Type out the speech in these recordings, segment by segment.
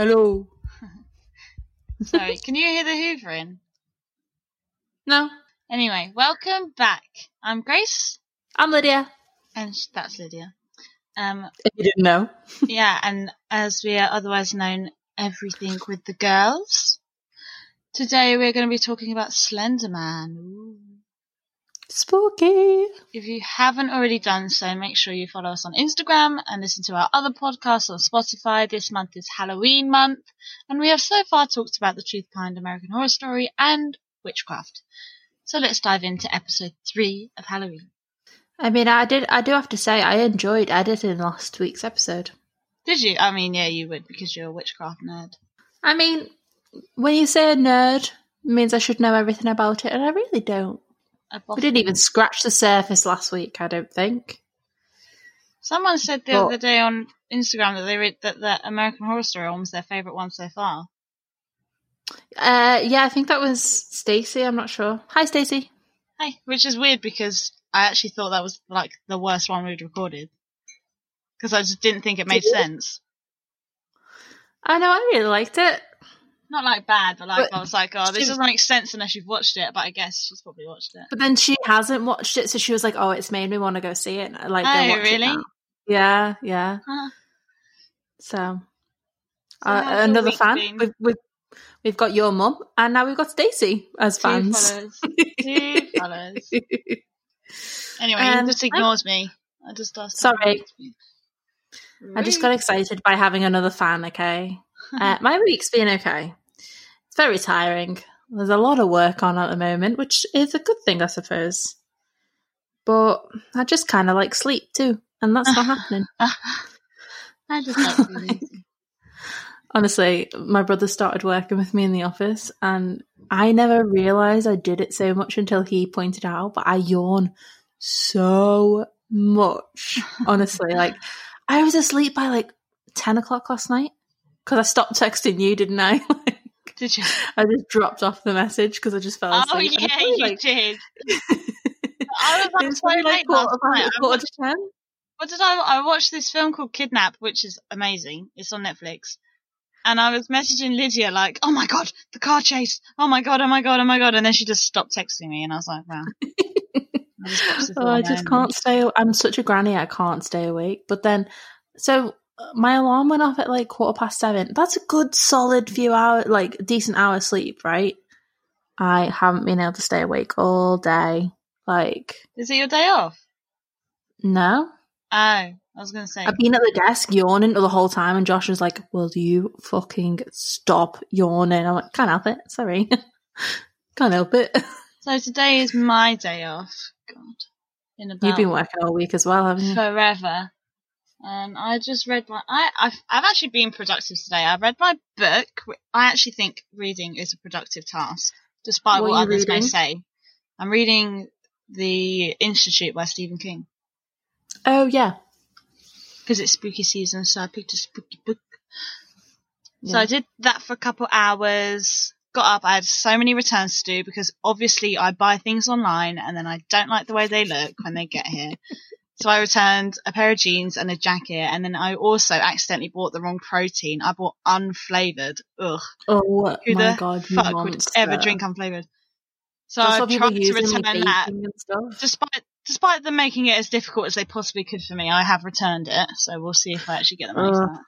Hello. Sorry, can you hear the hoovering? No, Anyway, welcome back. I'm Grace, I'm Lydia. and sh- that's Lydia. Um, If you didn't know. yeah, and as we are otherwise known, everything with the girls. Today we're going to be talking about Slender Man. Ooh. Spooky. If you haven't already done so, make sure you follow us on Instagram and listen to our other podcasts on Spotify. This month is Halloween month, and we have so far talked about the truth behind American Horror Story and witchcraft. So let's dive into episode three of Halloween. I mean, I did. I do have to say, I enjoyed editing last week's episode. Did you? I mean, yeah, you would because you're a witchcraft nerd. I mean, when you say a nerd, it means I should know everything about it, and I really don't. We didn't even scratch the surface last week. I don't think. Someone said the Well- other day on Instagram that they read that the American Horror Story was their favorite one so far. Uh, yeah, I think that was Stacey. I'm not sure. Hi, Stacey. Hi. which is weird because I actually thought that was like the worst one we'd recorded because I just didn't think it made sense. I know. I really liked it. Not like bad, but like But I was like, oh, this she- doesn't make sense unless you've watched it. But I guess she's probably watched it. But then she hasn't watched it, so she was like, "Oh, it's made me want to go see it." Like, Oh, really? Yeah, yeah. Huh. So, So uh, another fan. been? We've, we've we've got your mum, and now we've got Stacey as Two fans. followers. Two followers. Anyway, Um, he just ignores me. I just asked. Sorry. I just got excited by having another fan. Okay, uh, my week's been okay. Very tiring. There's a lot of work on at the moment, which is a good thing, I suppose. But I just kind of like sleep too, and that's not happening. I just like. Honestly, my brother started working with me in the office, and I never realized I did it so much until he pointed out. But I yawn so much. Honestly, like I was asleep by like ten o'clock last night because I stopped texting you, didn't I? Did you? I just dropped off the message because I just fell Oh asleep. And yeah, you like- did. I was up it's so late like quarter, night. Quarter to ten. what did I? I watched this film called Kidnap, which is amazing. It's on Netflix. And I was messaging Lydia like, "Oh my god, the car chase! Oh my god, oh my god, oh my god!" And then she just stopped texting me, and I was like, "Wow." I just Oh, I just can't stay. I'm such a granny. I can't stay awake. But then, so my alarm went off at like quarter past seven. That's a good, solid few hours, like decent hour sleep, right? I haven't been able to stay awake all day. Like, Is it your day off? no. Oh, I was gonna say. I've been at the desk yawning the whole time, and Josh was like, "Will you fucking stop yawning?" I'm like, "Can't help it. Sorry, can't help it." So today is my day off. God, in about You've been working all week as well, haven't you? forever. Um, I just read my. I, I've, I've actually been productive today. I read my book. I actually think reading is a productive task, despite What what, others may say. I'm reading The Institute by Stephen King Oh yeah. because it's spooky season, so I picked a spooky book. So I did that for a couple hours. Got up. I had so many returns to do because obviously I buy things online and then I don't like the way they look when they get here. So I returned a pair of jeans and a jacket, and then I also accidentally bought the wrong protein. I bought unflavored. Ugh, Oh who my the god, fuck would ever drink unflavored? So That's I tried to return like, that, baking and stuff. despite despite them making it as difficult as they possibly could for me. I have returned it, so we'll see if I actually get the money for Ugh. that.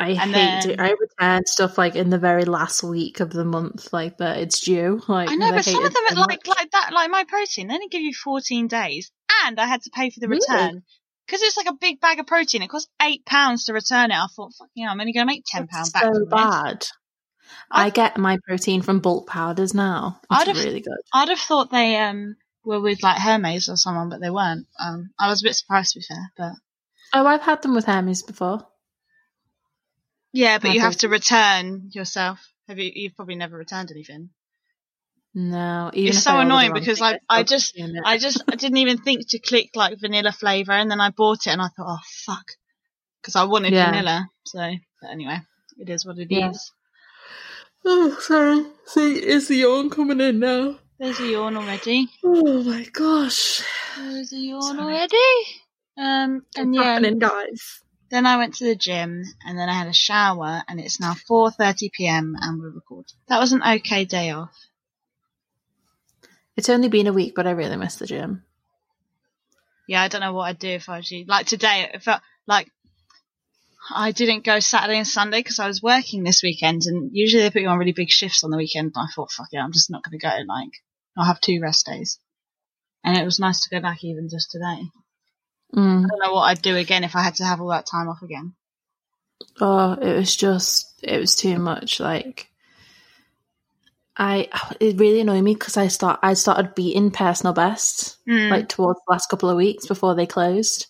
I and hate it. then- I return stuff like in the very last week of the month, like that it's due. Like I know, but hate some of them are like like that, like my protein. They only give you 14 days, and I had to pay for the return because it's like a big bag of protein. It cost eight pounds to return it. I thought, fuck yeah, I'm only going to make ten pounds back. so bad. I I've- get my protein from bulk powders now. I'd It's have- really good. I'd have thought they um were with like Hermes or someone, but they weren't. Um, I was a bit surprised to be fair, but Oh, I've had them with Hermes before. Yeah, but you have to return yourself. Have you? You've probably never returned anything. No, even It's so I order the annoying because I- I just- I just I didn't even think to click like vanilla flavor, and then I bought it, and I thought, oh fuck, because I wanted Yeah. vanilla. So, but anyway, it is what it is. Yeah. Oh, sorry. See, is the yawn coming in now? There's a yawn already. Oh my gosh. There's a yawn Sorry. already. Um, and What's yeah, happening, guys? Then I went to the gym and then I had a shower and it's now 4:30 p.m. and we're recording. That was an okay day off. It's only been a week, but I really miss the gym. Yeah, I don't know what I'd do if I was you. Like today, it felt like I didn't go Saturday and Sunday because I was working this weekend, and usually they put you on really big shifts on the weekend. And I thought, fuck it, I'm just not going to go. Like, I'll have two rest days, and it was nice to go back even just today. Mm. I don't know what I'd do again if I had to have all that time off again. Oh, it was just, it was too much. Like, I, it really annoyed me because I start, I started beating personal bests Mm. like towards the last couple of weeks before they closed,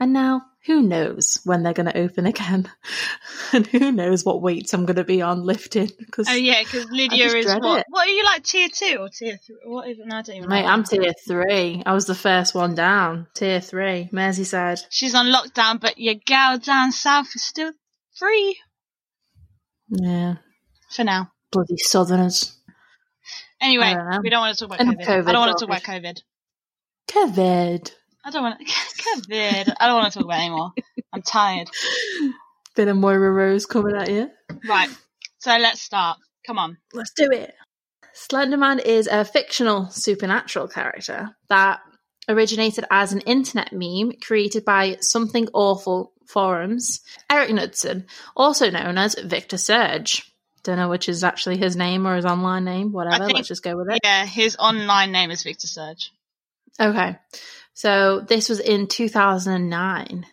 and now who knows when they're going to open again, and who knows what weights I'm going to be on lifting because oh yeah, because Lydia is what? it. What are you like tier two or tier three? What is it? No, I don't even Mate, know. I'm tier three. I was the first one down. Tier three. Merseyside. She's on lockdown, but your gal down south is still free Yeah. for now. Bloody southerners. Anyway, don't we don't want to talk about COVID. COVID, I don't want to talk about COVID. Covid. I don't want to. COVID. I don't want to talk about it anymore. I'm tired. Bit of Moira Rose coming at you. Right. So let's start. Come on. Let's do it. Slenderman is a fictional supernatural character that originated as an internet meme created by Something Awful forums. Eric Knudsen, also known as Victor Surge. Don't know which is actually his name or his online name, whatever. think- Let's just go with it. Yeah, his online name is Victor Surge. Okay. So this was in 2009.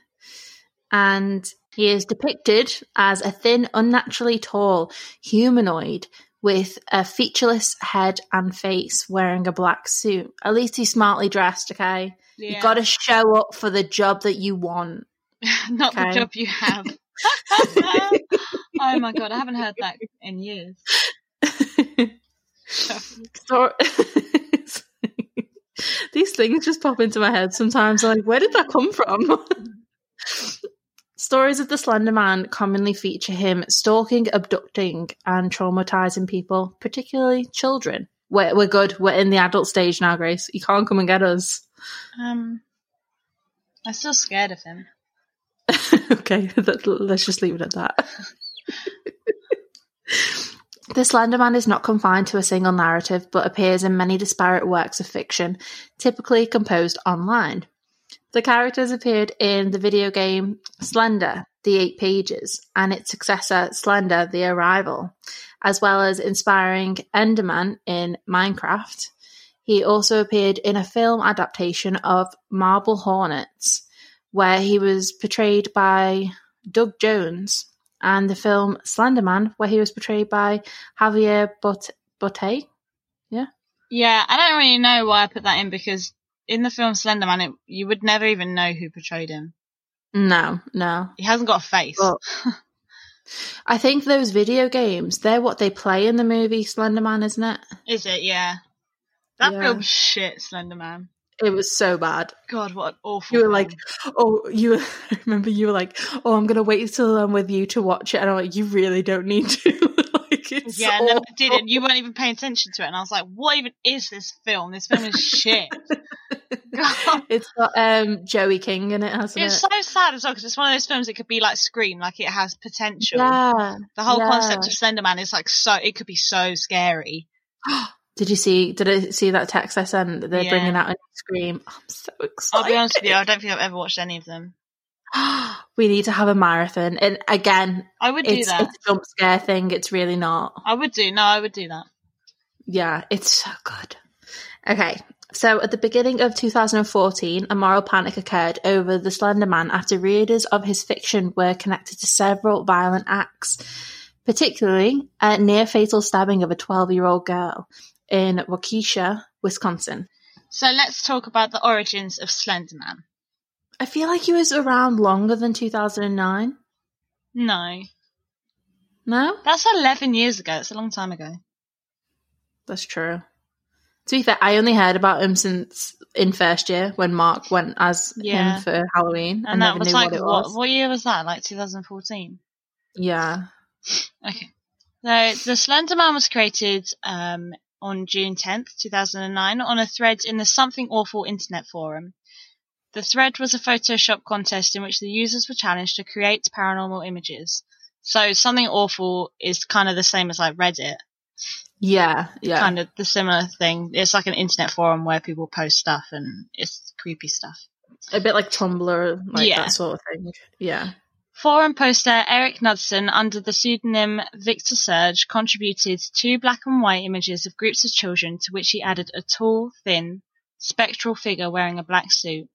And he is depicted as a thin, unnaturally tall humanoid with a featureless head and face wearing a black suit. At least he's smartly dressed, okay? Yeah. You gotta show up for the job that you want. Not the job you have. oh my god, I haven't heard that in years. Stor- These things just pop into my head sometimes. I'm like, where did that come from? Stories of the Slender Man commonly feature him stalking, abducting, and traumatizing people, particularly children. We're, we're good. We're in the adult stage now, Grace. You can't come and get us. Um, I'm still scared of him. okay, let's just leave it at that. The Slender Man is not confined to a single narrative, but appears in many disparate works of fiction, typically composed online. The characters appeared in the video game Slender, The Eight Pages, and its successor, Slender, The Arrival, as well as inspiring Enderman in Minecraft. He also appeared in a film adaptation of Marble Hornets, where he was portrayed by Doug Jones, and the film Slenderman, where he was portrayed by Javier Bot- Botet. Yeah, Yeah, I don't really know why I put that in because in the film Slenderman, it, you would never even know who portrayed him. No, no. He hasn't got a face. Well, I think those video games, they're what they play in the movie Slenderman, isn't it? Is it? Yeah. That Yeah. film's shit, Slenderman. It was so bad. God, what an awful. You were like, oh, you. I remember you were like, oh, I'm gonna wait till I'm with you to watch it, and I'm like, you really don't need to. like, it's Yeah, no, I awful. didn't. You weren't even paying attention to it, and I was like, "What even is this film? This film is shit." God. It's got um Joey King in it, hasn't It's it? so sad as well because it's one of those films that could be like Scream, like it has potential. yeah. The whole yeah. concept of Slenderman is like so. It could be so scary. Did you see? Did I see that text I sent? that They're Yeah. bringing out a new Scream. I'm so excited. I'll be honest with you, I don't think I've ever watched any of them. we need to have a marathon, and again, I would do it's, that. it's a jump scare thing. It's really not. I would do. No, I would do that. Yeah, it's so good. Okay, so at the beginning of 2014, a moral panic occurred over the Slender Man after readers of his fiction were connected to several violent acts, particularly a near fatal stabbing of a 12 year old girl in Waukesha, Wisconsin. So let's talk about the origins of Slenderman. I feel like he was around longer than 2009. No, No? that's eleven years ago. It's a long time ago. That's true. To be fair, I only heard about him since in first year when Mark went as Yeah. him for Halloween. I And that was like what what? was. What year was that? Like 2014. Yeah. Okay. So the Slender Man was created um, on June 10th, 2009, on a thread in the Something Awful internet forum. The thread was a Photoshop contest in which the users were challenged to create paranormal images. So something awful is kind of the same as like Reddit, Yeah, yeah. kind of the similar thing. It's like an internet forum where people post stuff and it's creepy stuff. A bit like Tumblr, like Yeah. that sort of thing. Yeah. Forum poster Eric Knudsen, under the pseudonym Victor Surge, contributed two black and white images of groups of children to which he added a tall, thin, spectral figure wearing a black suit.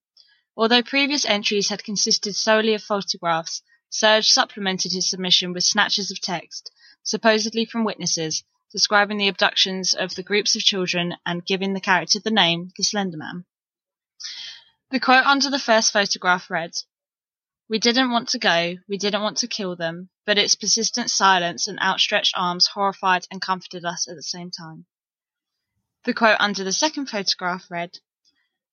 Although previous entries had consisted solely of photographs, Surge supplemented his submission with snatches of text, supposedly from witnesses, describing the abductions of the groups of children and giving the character the name the Slender Man. The quote under the first photograph read, we didn't want to go, we didn't want to kill them, but its persistent silence and outstretched arms horrified and comforted us at the same time. The quote under the second photograph read,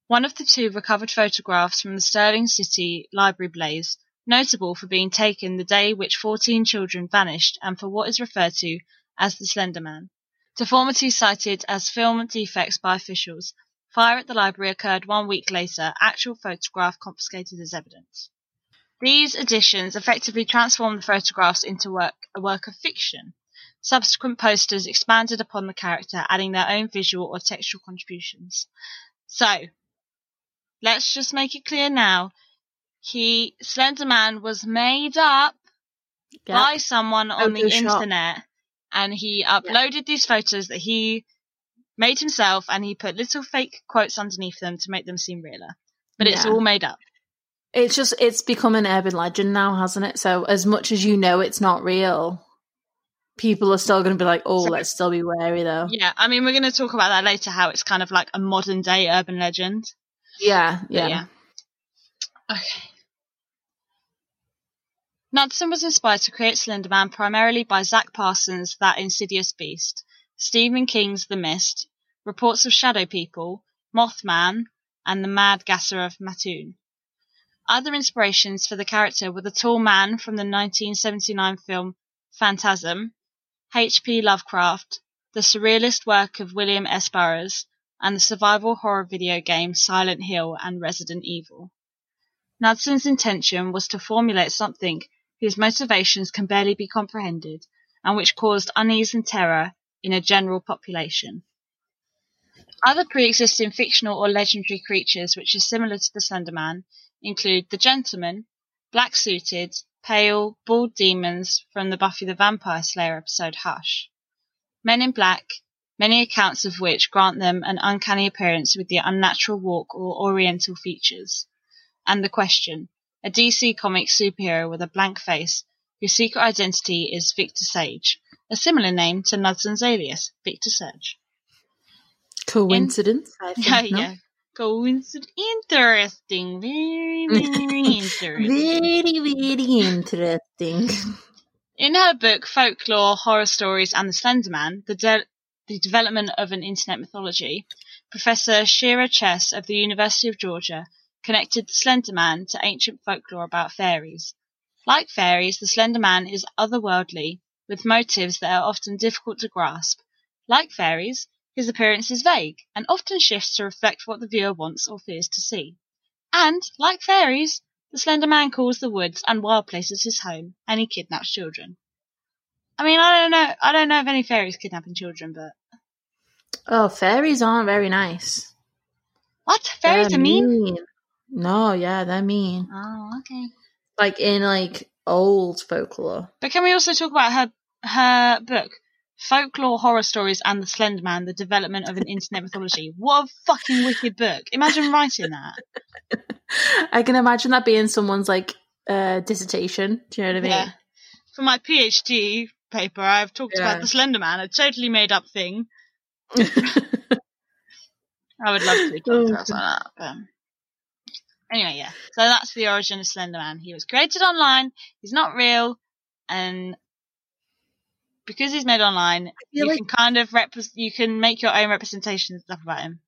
One of the two recovered photographs from the Sterling City Library blaze, notable for being taken the day which 14 children vanished and for what is referred to as the Slender Man. Deformity cited as film defects by officials. Fire at the library occurred one week later, actual photograph confiscated as evidence. These additions effectively transformed the photographs into work, a work of fiction. Subsequent posters expanded upon the character, adding their own visual or textual contributions. So, let's just make it clear now. He, Slender Man was made up Yeah. by someone on the internet and he uploaded these photos that he made himself and he put little fake quotes underneath them to make them seem realer. But it's all made up. It's just it's become an urban legend now, hasn't it? So as much as you know it's not real, people are still going to be like, "Oh, So- let's still be wary, though." Yeah, I mean, we're going to talk about that later, how it's kind of like a modern day urban legend. Yeah, yeah. yeah. Okay. Knudsen was inspired to create Slender Man primarily by Zach Parsons' That Insidious Beast, Stephen King's The Mist, reports of Shadow People, Mothman, and The Mad Gasser of Mattoon. Other inspirations for the character were the tall man from the 1979 film Phantasm, H.P. Lovecraft, the surrealist work of William S. Burroughs, and the survival horror video game Silent Hill and Resident Evil. Knudsen's intention was to formulate something whose motivations can barely be comprehended and which caused unease and terror in a general population. Other pre-existing fictional or legendary creatures which are similar to the Slender Man include the Gentleman, black-suited, pale, bald demons from the Buffy the Vampire Slayer episode Hush. Men in Black, many accounts of which grant them an uncanny appearance with their unnatural walk or oriental features. And The Question, a DC comic superhero with a blank face, whose secret identity is Victor Sage, a similar name to Knudsen's alias, Victor Surge. Coincidence? I think, Yeah, no? yeah. Coincidence. Interesting. Very, very interesting. Very, very interesting. In her book Folklore, Horror Stories and the Slender Man, the, de- the Development of an Internet Mythology, Professor Shira Chess of the University of Georgia connected the Slender Man to ancient folklore about fairies. Like fairies, the Slender Man is otherworldly, with motives that are often difficult to grasp. Like fairies, his appearance is vague and often shifts to reflect what the viewer wants or fears to see. And, like fairies, the Slender Man calls the woods and wild places his home, and he kidnaps children. I mean, I don't know. I don't know of any fairies kidnapping children, but Oh, fairies aren't very nice. what fairies They're are mean? No, yeah, they're mean. Oh, okay. Like in like old folklore. But can we also talk about her her book, Folklore, Horror Stories, and the Slender Man: The Development of an Internet Mythology? What a fucking wicked book! Imagine writing that. I can imagine that being someone's like uh dissertation. Do you know what I mean? Yeah. For my PhD paper, I've talked Yeah. about the Slender Man, a totally made up thing. I would love to Oh, on that. But anyway, yeah. So that's the origin of Slender Man. He was created online. He's not real, and because he's made online, you like- can kind of rep- you can make your own representation and stuff about him.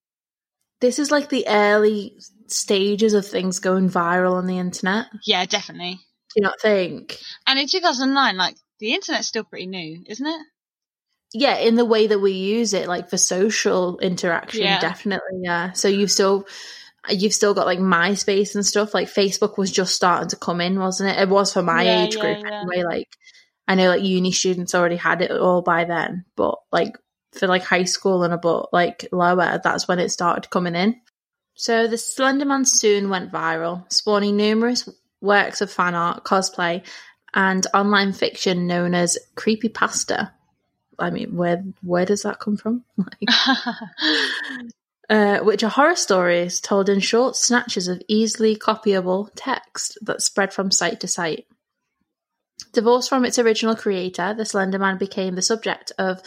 this is like the early stages of things going viral on the internet. Yeah, definitely. Do you not think? And in 2009, like the internet's still pretty new, isn't it? Yeah, in the way that we use it, like for social interaction, Yeah. definitely. Yeah. So you've still, you've still got like MySpace and stuff. Like Facebook was just starting to come in, wasn't it? It was for my Yeah, age group yeah. anyway. Like I know like uni students already had it all by then, but like for like high school and above, like lower, that's when it started coming in. So the Slender Man soon went viral, spawning numerous works of fan art, cosplay, and online fiction known as creepypasta. I mean, where where does that come from? Like, uh, which are horror stories told in short snatches of easily copyable text that spread from site to site. Divorced from its original creator, The Slender Man became the subject of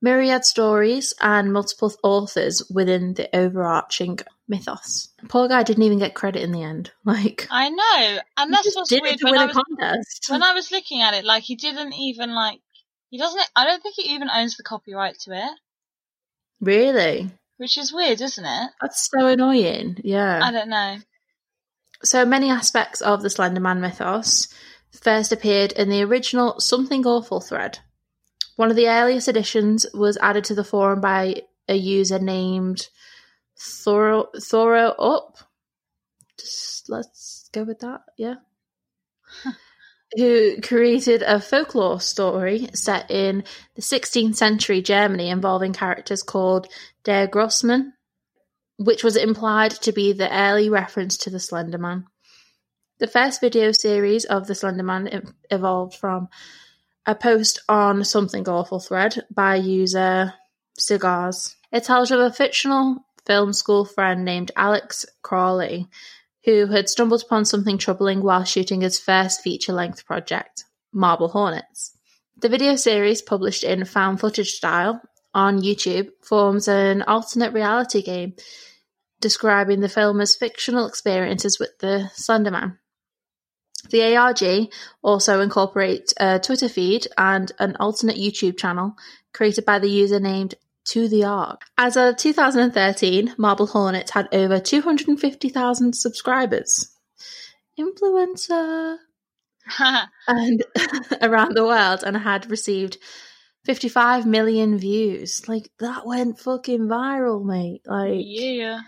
myriad stories and multiple authors within the overarching mythos. Poor guy didn't even get credit in the end. Like, I know, and that's what's weird. it When I, a was, contest. when I was looking at it, like he didn't even like he doesn't. I don't think he even owns the copyright to it, really? which is weird, isn't it? That's so annoying. Yeah. I don't know. So many aspects of the Slender Man mythos first appeared in the original Something Awful thread. One of the earliest editions was added to the forum by a user named Thoro, Up. Just let's go with that, yeah. Who created a folklore story set in the 16th century Germany involving characters called Der Grossmann, which was implied to be the early reference to the Slender Man. The first video series of the Slender Man evolved from a post on Something Awful thread by user Cigars. It tells of a fictional film school friend named Alex Kralie who had stumbled upon something troubling while shooting his first feature length project, Marble Hornets. The video series, published in found footage style on YouTube, forms an alternate reality game describing the film's fictional experiences with the Slender Man. The ARG also incorporates a Twitter feed and an alternate YouTube channel created by the user named To the Arc. As of 2013, Marble Hornets had over 250,000 subscribers. Influencer! And around the world and had received 55 million views. Like, that went fucking viral, mate. Like, yeah.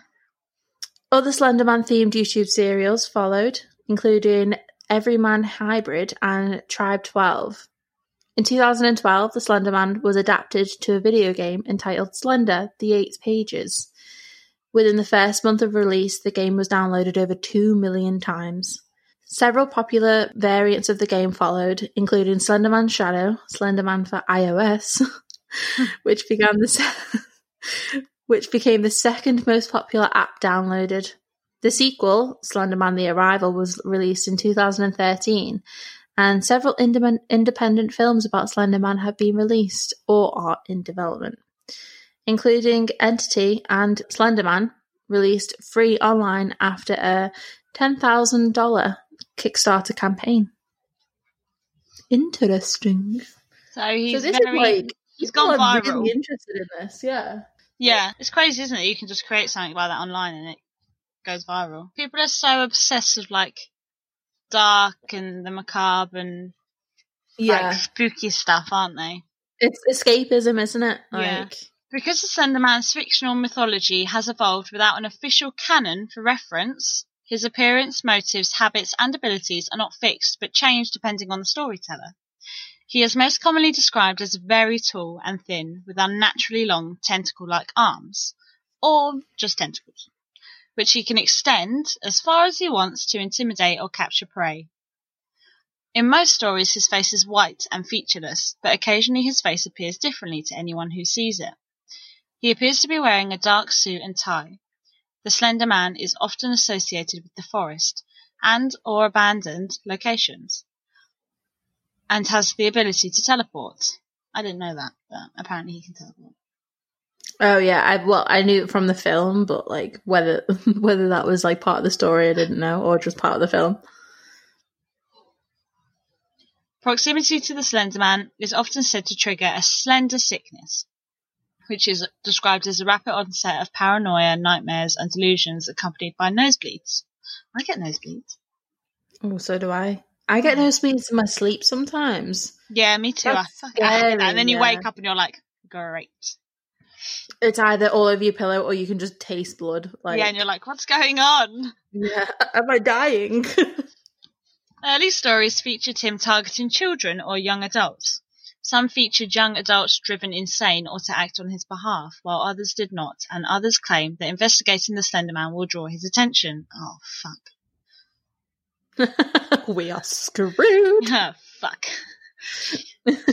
other Slenderman themed YouTube serials followed, including Everyman Hybrid and Tribe 12. In 2012, The Slenderman was adapted to a video game entitled Slender The Eight Pages. Within the first month of release, the game was downloaded over 2 million times. Several popular variants of the game followed, including Slenderman Shadow, Slenderman for iOS, which began the se- which became the second most popular app downloaded. The sequel, Slenderman The Arrival, was released in 2013, and several indem- independent films about Slenderman have been released or are in development, including Entity and Slenderman, released free online after a $10,000 Kickstarter campaign. Interesting. So he's so this very is like he's people gone are viral. really interested in this, yeah. Yeah, it's crazy, isn't it? You can just create something like that online and it goes viral. People are so obsessed with like dark and the macabre and Yeah, like spooky stuff, aren't they? it's escapism, isn't it? Yeah. Because the Slenderman's fictional mythology has evolved without an official canon for reference, his appearance, motives, habits, and abilities are not fixed but change depending on the storyteller. He is most commonly described as very tall and thin, with unnaturally long tentacle like arms, or just tentacles, which he can extend as far as he wants to intimidate or capture prey. In most stories, his face is white and featureless, but occasionally his face appears differently to anyone who sees it. He appears to be wearing a dark suit and tie. The Slender Man is often associated with the forest and or abandoned locations, and has the ability to teleport. I didn't know that, but apparently he can teleport. Oh yeah, I well, I knew it from the film, but like whether whether that was like part of the story, I didn't know, or just part of the film. Proximity to the Slender Man is often said to trigger a slender sickness, which is described as a rapid onset of paranoia, nightmares, and delusions accompanied by nosebleeds. I get nosebleeds. Oh, so do I. I get nosebleeds in my sleep sometimes. Yeah, me too. That's I scary, And then you yeah. wake up and you're like, great. It's either all over your pillow or you can just taste blood. Like, yeah, and you're like, what's going on? yeah, am I dying? Early stories featured him targeting children or young adults. Some featured young adults driven insane or to act on his behalf, while others did not, and others claimed that investigating the Slender Man will draw his attention. Oh, fuck. we are screwed. Ah, fuck.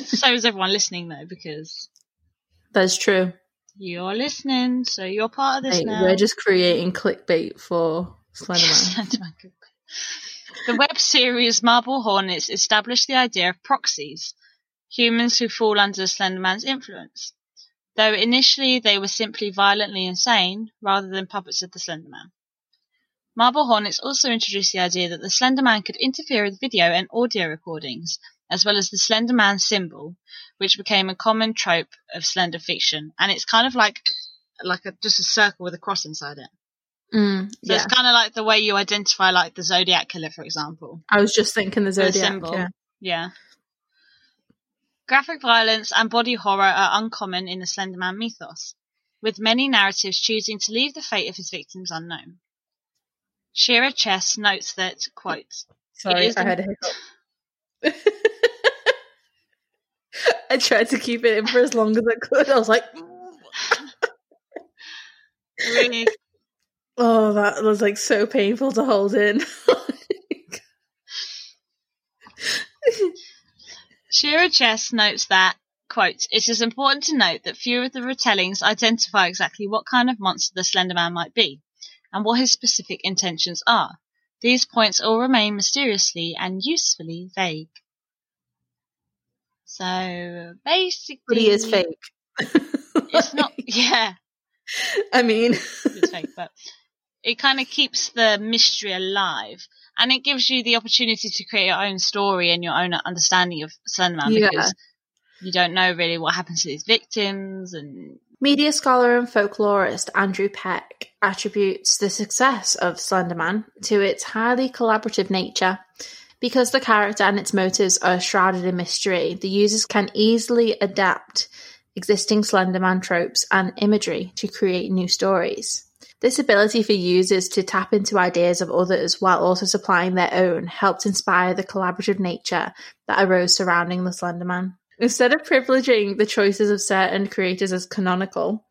so is everyone listening, though, because That's true. You're listening, so you're part of this Mate, now. we're just creating clickbait for. Slenderman the web series Marble Hornets established the idea of proxies, humans who fall under Slenderman's influence. Though initially they were simply violently insane rather than puppets of the Slenderman. Marble Hornets also introduced the idea that the Slender Man could interfere with video and audio recordings, as well as the Slenderman symbol, which became a common trope of Slender fiction, and it's kind of like like a, just a circle with a cross inside it. Mm, So yeah. it's kind of like the way you identify, like the Zodiac killer, for example. I was just thinking the The Zodiac. symbol. yeah. Yeah. Graphic violence and body horror are uncommon in the Slender Man mythos, with many narratives choosing to leave the fate of his victims unknown. Shira Chess notes that, quote, Sorry, I had a hiccup. I tried to keep it in for as long as I could. I was like, really, oh, that was like so painful to hold in. Shira Chess notes that, quote, it is important to note that few of the retellings identify exactly what kind of monster the Slender Man might be, and what his specific intentions are. These points all remain mysteriously and usefully vague. So basically, but he is fake. It's not, yeah, I mean, it's fake, but it kind of keeps the mystery alive, and it gives you the opportunity to create your own story and your own understanding of Slenderman Yeah. because you don't know really what happens to these victims, and media scholar and folklorist Andrew Peck attributes the success of Slenderman to its highly collaborative nature. Because the character and its motives are shrouded in mystery, the users can easily adapt existing Slenderman tropes and imagery to create new stories. This ability for users to tap into ideas of others while also supplying their own helped inspire the collaborative nature that arose surrounding the Slenderman. Instead of privileging the choices of certain creators as canonical,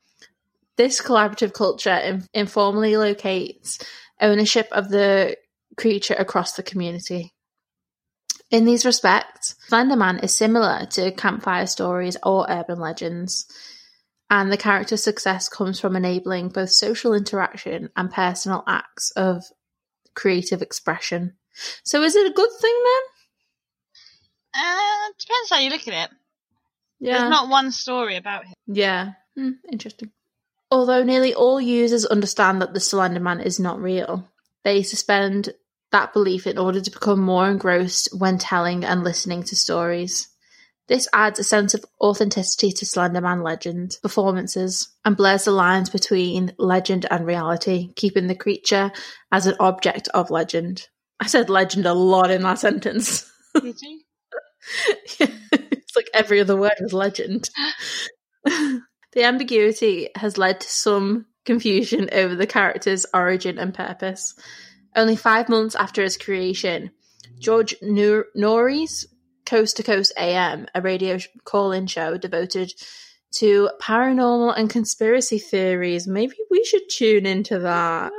this collaborative culture in- informally locates ownership of the creature across the community. In these respects, Slenderman is similar to campfire stories or urban legends, and the character's success comes from enabling both social interaction and personal acts of creative expression. So, is it a good thing then? uh, depends how you look at it. Yeah. There's not one story about him. Yeah. Hmm, interesting. Although nearly all users understand that the Slender Man is not real, they suspend that belief in order to become more engrossed when telling and listening to stories. This adds a sense of authenticity to Slenderman legend performances and blurs the lines between legend and reality, keeping the creature as an object of legend. I said legend a lot in that sentence. Did you? it's like every other word was legend. the ambiguity has led to some confusion over the character's origin and purpose. Only five months after its creation, George Nor- Noory's Coast to Coast AM, a radio call in show devoted to paranormal and conspiracy theories, maybe we should tune into that,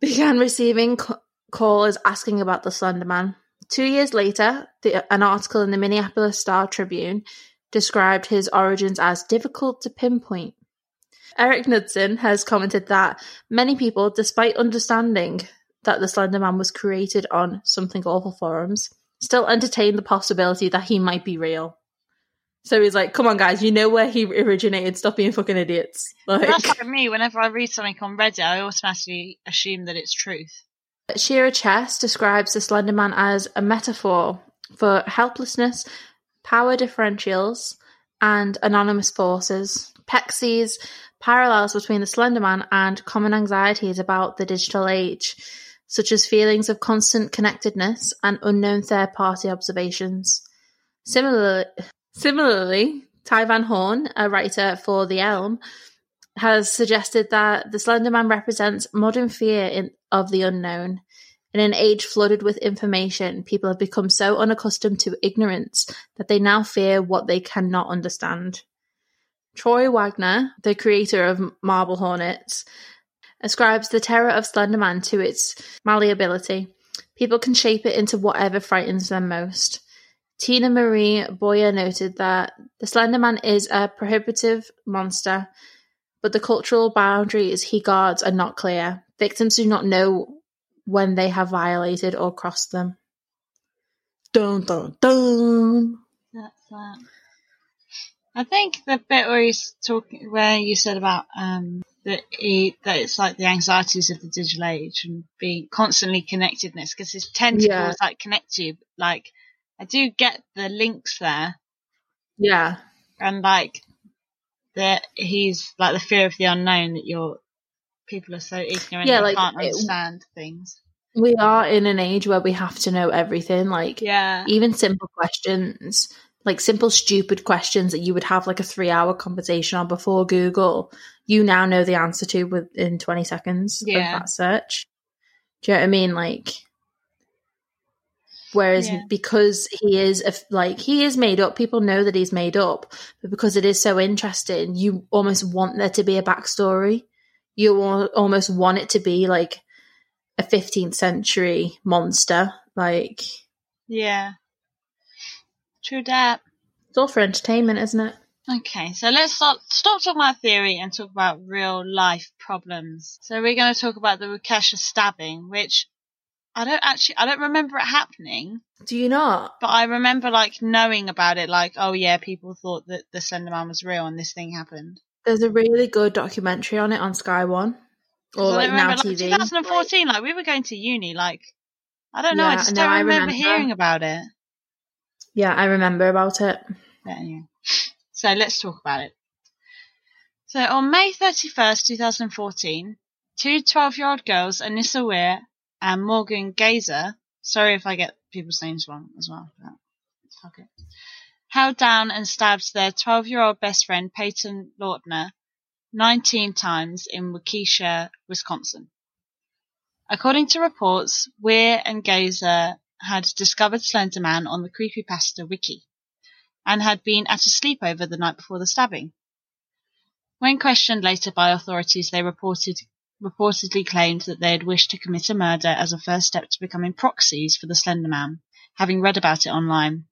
began receiving c- callers asking about the Slender Man. Two years later, the, an article in the Minneapolis Star Tribune described his origins as difficult to pinpoint. Eric Knudsen has commented that many people, despite understanding that the Slender Man was created on Something Awful forums, still entertain the possibility that he might be real. So he's like, "Come on, guys, you know where he originated. Stop being fucking idiots." Like, That's like me. Whenever I read something on Reddit, I automatically assume that it's truth. Shira Chess describes the Slender Man as a metaphor for helplessness, power differentials, and anonymous forces. Peck sees parallels between the Slender Man and common anxieties about the digital age, such as feelings of constant connectedness and unknown third party observations. Similarly, similarly, Ty Van Horn, a writer for The Elm, has suggested that the Slender Man represents modern fear in, of the unknown. In an age flooded with information, people have become so unaccustomed to ignorance that they now fear what they cannot understand. Troy Wagner, the creator of Marble Hornets, ascribes the terror of Slender Man to its malleability. People can shape it into whatever frightens them most. Tina Marie Boyer noted that the Slender Man is a prohibitive monster, but the cultural boundaries he guards are not clear. Victims do not know when they have violated or crossed them. Dun dun dun. That's that. I think the bit where he's talking, where you said about um, that he, that it's like the anxieties of the digital age and being constantly connectedness because his tentacles Yeah. like connect you. Like I do get the links there, Yeah, and like that he's like the fear of the unknown that you're people are so ignorant Yeah, they like, can't it- understand things. we are in an age where we have to know everything. Like, Yeah, even simple questions, like simple stupid questions that you would have like a three hour conversation on before Google, you now know the answer to within 20 seconds Yeah. of that search. Do you know what I mean? Like, whereas Yeah. because he is a like, he is made up, people know that he's made up, but because it is so interesting, you almost want there to be a backstory. You almost want it to be like a 15th century monster. Like, yeah. True that. it's all for entertainment, isn't it? Okay, so let's start, stop talking about theory and talk about real life problems. So we're going to talk about the Waukesha stabbing, which I don't actually, I don't remember it happening, Do you not? but I remember like knowing about it, like, oh yeah, people thought that the Slender Man was real and this thing happened. There's a really good documentary on it on Sky One or like Now remember, TV. 2014, like, we were going to uni, like, I don't know, I just no, don't I remember, remember. hearing about it. Yeah, I remember about it. But anyway, so let's talk about it. So on May 31st, 2014, two 12 year old girls, Anissa Weir and Morgan Gazer, sorry if I get people's names wrong as well, but fuck it, held down and stabbed their 12 year old best friend Peyton Lautner 19 times in Waukesha, Wisconsin. According to reports, Weir and Gazer had discovered Slender Man on the Creepypasta wiki and had been at a sleepover the night before the stabbing. When questioned later by authorities, they reported reportedly claimed that they had wished to commit a murder as a first step to becoming proxies for the Slender Man, having read about it online.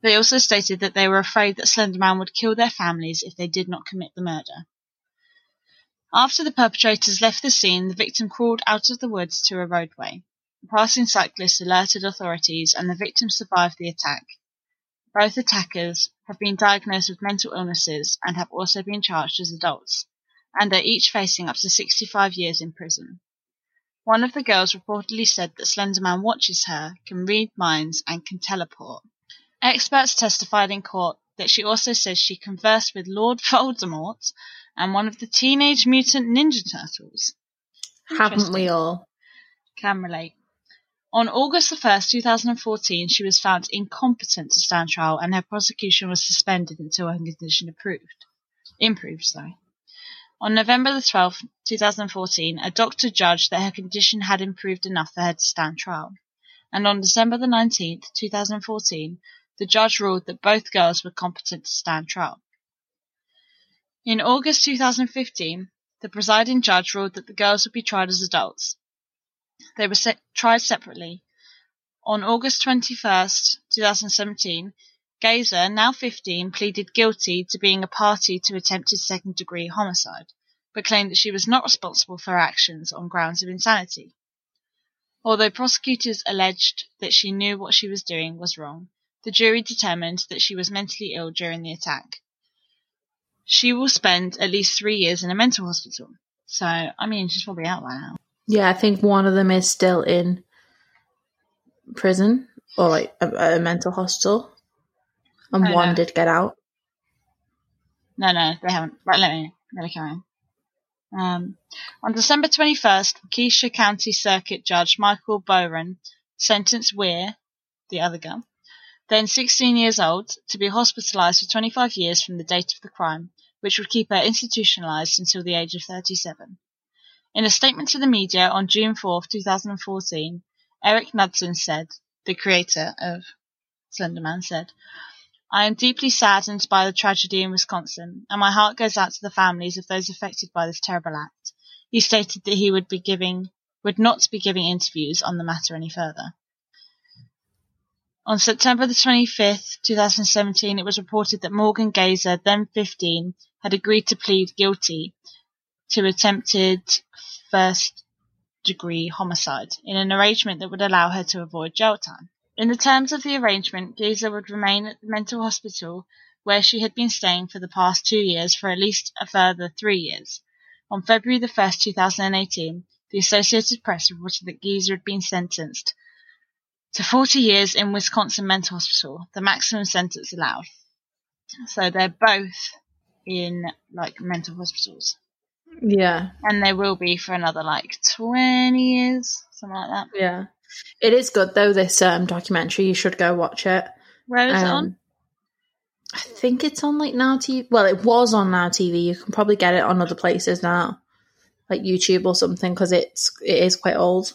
They also stated that they were afraid that Slender Man would kill their families if they did not commit the murder. After the perpetrators left the scene, the victim crawled out of the woods to a roadway. A passing cyclist alerted authorities and the victim survived the attack. Both attackers have been diagnosed with mental illnesses and have also been charged as adults, and are each facing up to 65 years in prison. One of the girls reportedly said that Slenderman watches her, can read minds, and can teleport. Experts testified in court that she also says she conversed with Lord Voldemort and one of the Teenage Mutant Ninja Turtles. Haven't we all? Can relate. On August the 1st, 2014, she was found incompetent to stand trial and her prosecution was suspended until her condition approved. Improved, sorry. On November the 12th, 2014, a doctor judged that her condition had improved enough for her to stand trial. And on December the 19th, 2014, the judge ruled that both girls were competent to stand trial. In August 2015, the presiding judge ruled that the girls would be tried as adults. They were se- tried separately. On August 21st, 2017, Gazer, now 15, pleaded guilty to being a party to attempted second degree homicide, but claimed that she was not responsible for her actions on grounds of insanity. Although prosecutors alleged that she knew what she was doing was wrong, the jury determined that she was mentally ill during the attack. She will spend at least three years in a mental hospital. So, I mean, she's probably out by now. Yeah, I think one of them is still in prison or like a, a mental hospital, and Oh, one no. did get out. No, no, they haven't. Right, let me, let me carry on. Um, on December 21st, Waukesha County Circuit Judge Michael Bohren sentenced Weier, the other girl, then 16 years old, to be hospitalized for 25 years from the date of the crime, which would keep her institutionalized until the age of 37. In a statement to the media on June 4, 2014, Eric Knudsen said, the creator of Slenderman said, I am deeply saddened by the tragedy in Wisconsin, and my heart goes out to the families of those affected by this terrible act. He stated that he would be giving would not be giving interviews on the matter any further. On September the 25th, 2017, it was reported that Morgan Geyser, then 15, had agreed to plead guilty to attempted first degree homicide in an arrangement that would allow her to avoid jail time. In the terms of the arrangement, Geyser would remain at the mental hospital where she had been staying for the past two years for at least a further three years. On February the 1st, 2018, the Associated Press reported that Geyser had been sentenced to 40 years in Wisconsin Mental Hospital, the maximum sentence allowed. So they're both in like mental hospitals. Yeah. And they will be for another like 20 years, something like that. Yeah. It is good though. This um, documentary, you should go watch it. Where is um, it on? I think it's on like Now TV. Well, it was on Now TV. You can probably get it on other places now, like YouTube or something, because it's it is quite old.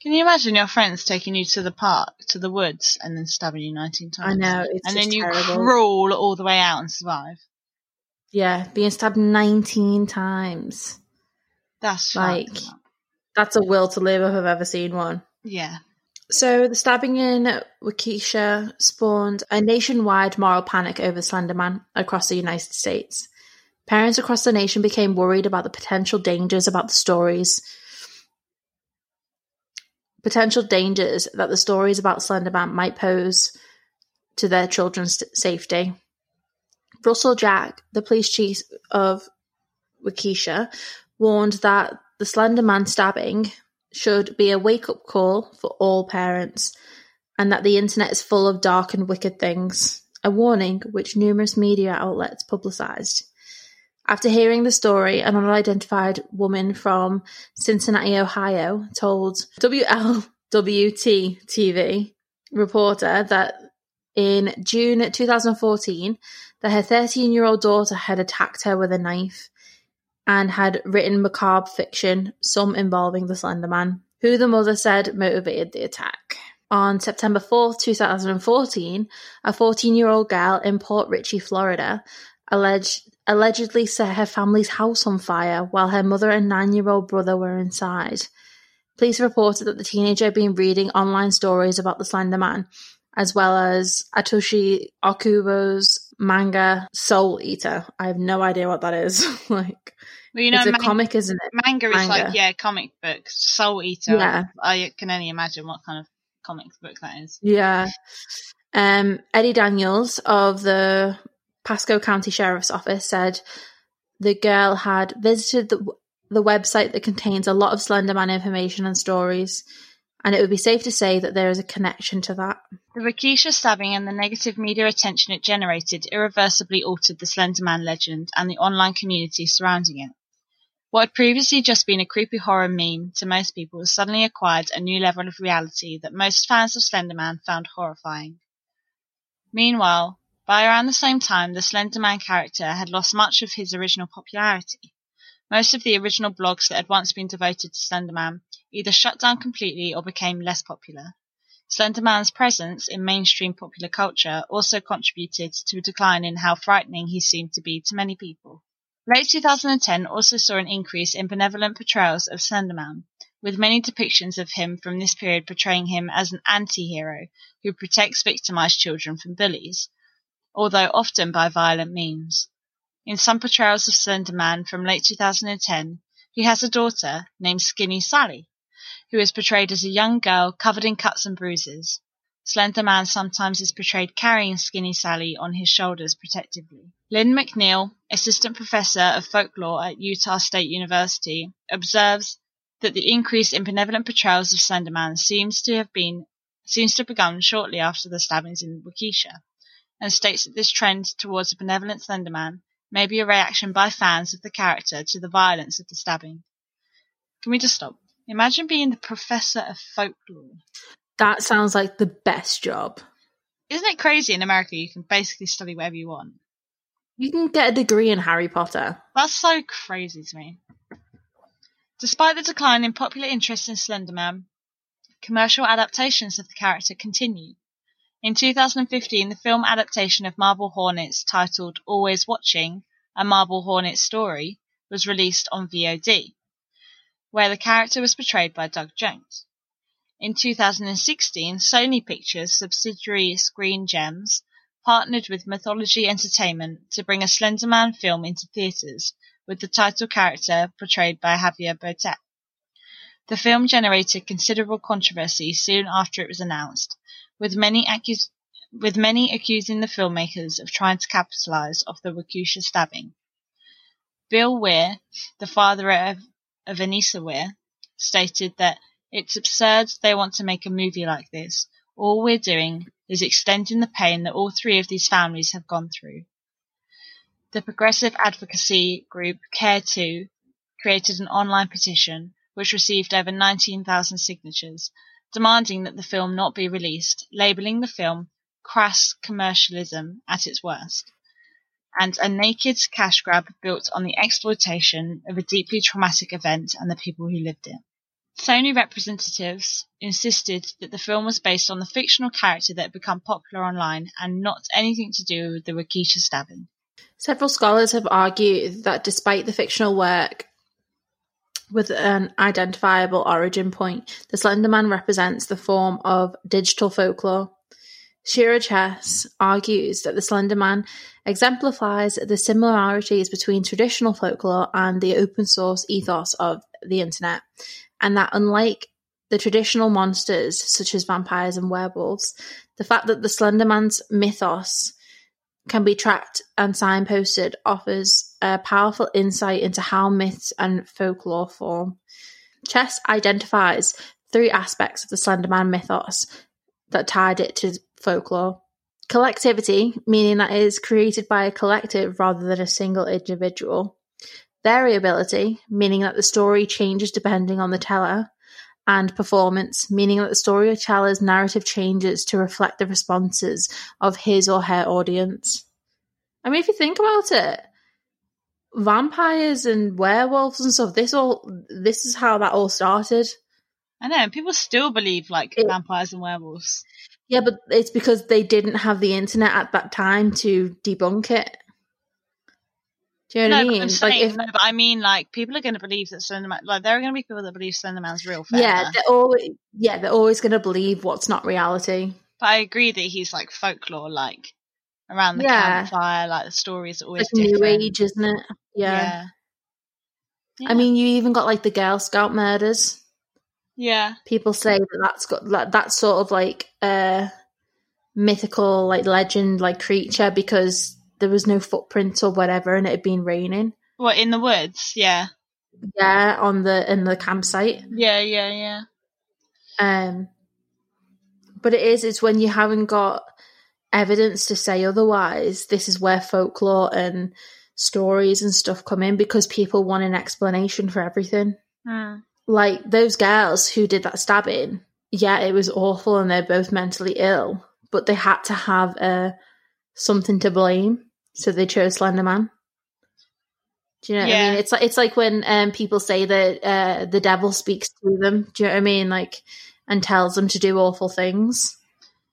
Can you imagine your friends taking you to the park, to the woods, and then stabbing you nineteen times? I know, and then you terrible. crawl all the way out and survive. Yeah, being stabbed nineteen times. That's like that's a will to live if I've ever seen one. Yeah. So the stabbing in Waukesha spawned a nationwide moral panic over Slenderman across the United States. Parents across the nation became worried about the potential dangers about the stories potential dangers that the stories about Slenderman might pose to their children's safety. Russell Jack, the police chief of Waukesha, warned that the Slenderman stabbing should be a wake up call for all parents, and that the internet is full of dark and wicked things, a warning which numerous media outlets publicised. After hearing the story, an unidentified woman from Cincinnati, Ohio, told WLWT TV reporter that in June 2014 that her 13 year old daughter had attacked her with a knife and had written macabre fiction, some involving the Slender Man, who the mother said motivated the attack. On September 4th, 2014, a 14 year old girl in Port Richey, Florida, alleged, allegedly set her family's house on fire while her mother and nine year old brother were inside. Police reported that the teenager had been reading online stories about the Slender Man, as well as Atsushi Ohkubo's manga Soul Eater. I have no idea what that is. like, well, you know, it's a comic, isn't it? Manga, manga, is like yeah, comic book. Soul Eater. Yeah. I can only imagine what kind of comic book that is. Yeah. Um, Eddie Daniels of the Pasco County Sheriff's Office said the girl had visited the the website that contains a lot of Slenderman information and stories, and it would be safe to say that there is a connection to that. The Waukesha stabbing and the negative media attention it generated irreversibly altered the Slenderman legend and the online community surrounding it. What had previously just been a creepy horror meme to most people suddenly acquired a new level of reality that most fans of Slenderman found horrifying. Meanwhile, by around the same time, the Slenderman character had lost much of his original popularity. Most of the original blogs that had once been devoted to Slenderman either shut down completely or became less popular. Slenderman's presence in mainstream popular culture also contributed to a decline in how frightening he seemed to be to many people. Late 2010 also saw an increase in benevolent portrayals of Slenderman, with many depictions of him from this period portraying him as an anti-hero who protects victimized children from bullies, although often by violent means. In some portrayals of Slenderman from late 2010, he has a daughter named Skinny Sally, who is portrayed as a young girl covered in cuts and bruises. Slender Man sometimes is portrayed carrying Skinny Sally on his shoulders protectively. Lynne McNeill, assistant professor of folklore at Utah State University, observes that the increase in benevolent portrayals of Slender Man seems to have been seems to have begun shortly after the stabbings in Waukesha, and states that this trend towards a benevolent Slender Man may be a reaction by fans of the character to the violence of the stabbing. Can we just stop? Imagine being the professor of folklore. That sounds like the best job. Isn't it crazy in America you can basically study whatever you want? You can get a degree in Harry Potter. That's so crazy to me. Despite the decline in popular interest in Slenderman, commercial adaptations of the character continue. In 2015, the film adaptation of Marble Hornets titled Always Watching, a Marble Hornet story, was released on VOD, where the character was portrayed by Doug Jones. In 2016, Sony Pictures subsidiary Screen Gems partnered with Mythology Entertainment to bring a Slenderman film into theaters with the title character portrayed by Javier Botet. The film generated considerable controversy soon after it was announced, with many accus- with many accusing the filmmakers of trying to capitalize off the Waukesha stabbing. Bill Weier, the father of, of Anissa Weier, stated that it's absurd they want to make a movie like this. All we're doing is extending the pain that all three of these families have gone through. The progressive advocacy group Care2 created an online petition which received over 19,000 signatures, demanding that the film not be released, labeling the film crass commercialism at its worst, and a naked cash grab built on the exploitation of a deeply traumatic event and the people who lived it. Sony representatives insisted that the film was based on the fictional character that had become popular online and not anything to do with the Waukesha stabbing. Several scholars have argued that despite the fictional work with an identifiable origin point, the Slender Man represents the form of digital folklore. Shira Chess argues that the Slender Man exemplifies the similarities between traditional folklore and the open source ethos of the internet, and that unlike the traditional monsters such as vampires and werewolves, the fact that the Slender Man's mythos can be tracked and signposted offers a powerful insight into how myths and folklore form. Chess identifies three aspects of the Slenderman mythos that tied it to folklore. Collectivity, meaning that it is created by a collective rather than a single individual. Variability, meaning that the story changes depending on the teller. And performance, meaning that the storyteller's narrative changes to reflect the responses of his or her audience. I mean, if you think about it, vampires and werewolves and stuff, this all this is how that all started. I know, people still believe like It- vampires and werewolves. Yeah, but it's because they didn't have the internet at that time to debunk it. Do you know no, what I mean? I'm Like saying, if no, but I mean, like people are going to believe that Slenderman. Like there are going to be people that believe Slenderman's real. Forever. yeah, they're always yeah they're always going to believe what's not reality. but I agree that he's like folklore, like around the Yeah. campfire, like the stories are Like always new age, isn't it? Yeah. yeah. I mean, you even got like the Girl Scout murders. yeah, People say that that's got that that's sort of like a mythical like legend like creature because there was no footprints or whatever, and it had been raining. what in the woods? Yeah, Yeah, on the in the campsite. yeah, yeah, yeah. Um, but it is, it's when you haven't got evidence to say otherwise. This is where folklore and stories and stuff come in because people want an explanation for everything. Hmm. Like those girls who did that stabbing, yeah, it was awful and they're both mentally ill, but they had to have uh, something to blame. So they chose Slenderman. Do you know what I mean? It's like it's like when um, people say that uh, the devil speaks to them. Do you know what I mean? Like and tells them to do awful things.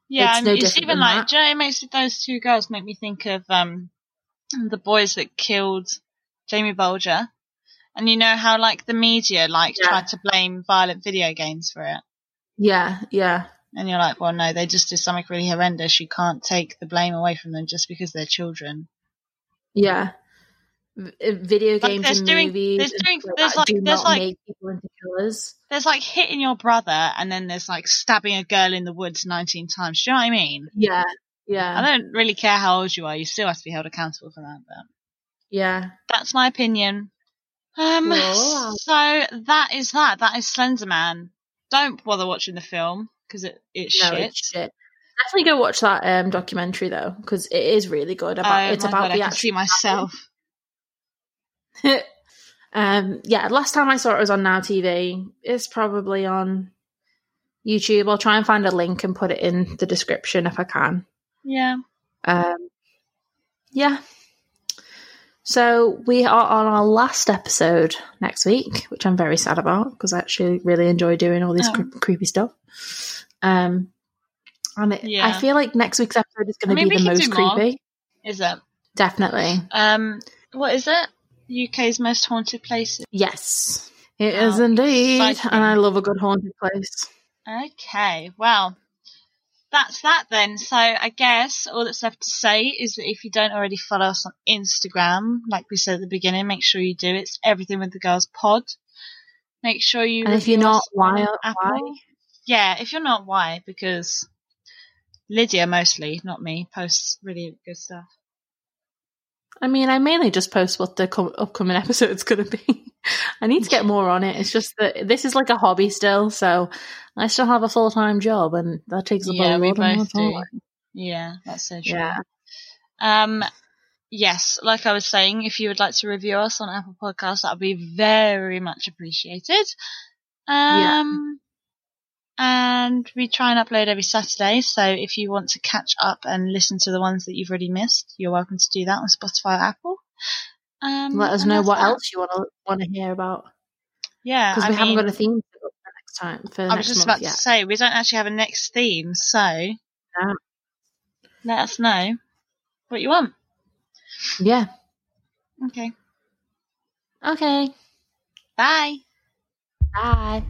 Yeah, It's and no it's different even like you know, it makes those two girls make me think of um the boys that killed Jamie Bulger. And you know how like the media like Yeah. tried to blame violent video games for it. Yeah, yeah, And you're like, well no, they just did something really horrendous. You can't take the blame away from them just because they're children. yeah. V- uh, video Like, games there's and doing- movies there's doing- there's like- do there's not like- make people into killers. There's like hitting your brother and then there's like stabbing a girl in the woods 19 times. Do you know what I mean? Yeah, Yeah. I don't really care how old you are. You still have to be held accountable for that. But yeah. that's my opinion. Um, so that is that. That is Slender Man. Don't bother watching the film because it it's No, shit. it's shit. Definitely go watch that um, documentary though, because it is really good. About oh it's about God, the I can see actual. myself. um, yeah, last time I saw it was on Now TV. It's probably on YouTube. I'll try and find a link and put it in the description if I can. Yeah. Um, yeah. So we are on our last episode next week, which I'm very sad about because I actually really enjoy doing all this Oh. cre- creepy stuff. Um, and it, I feel like next week's episode is going I to mean, be the most creepy. Is it? Definitely, Um, what is it? UK's most haunted places. yes, it Wow, is indeed, exciting. and I love a good haunted place. Okay, well, that's that then. So I guess all that's left to say is that if you don't already follow us on Instagram, like we said at the beginning, make sure you do. It's everything with the girls pod. Make sure you. And if you're not, why? Apple. Why? Yeah, if you're not, why? Because Lydia mostly, not me, posts really good stuff. I mean, I mainly just post what the co- upcoming episode's going to be. I need to get more on it. It's just that this is like a hobby still, so I still have a full time job, and that takes up Yeah, a lot of time. Yeah, that's so true. Yeah. Um, yes, like I was saying, if you would like to review us on Apple Podcasts, that would be very much appreciated. Um, and we try and upload every Saturday. So if you want to catch up and listen to the ones that you've already missed, you're welcome to do that on Spotify or Apple. Um, Let us know what that. else you want to want to hear about Yeah, because I we haven't mean, got a theme for next time for I was just about yet. to say we don't actually have a next theme, so let us know what you want. Yeah. Okay, Okay. bye. Bye.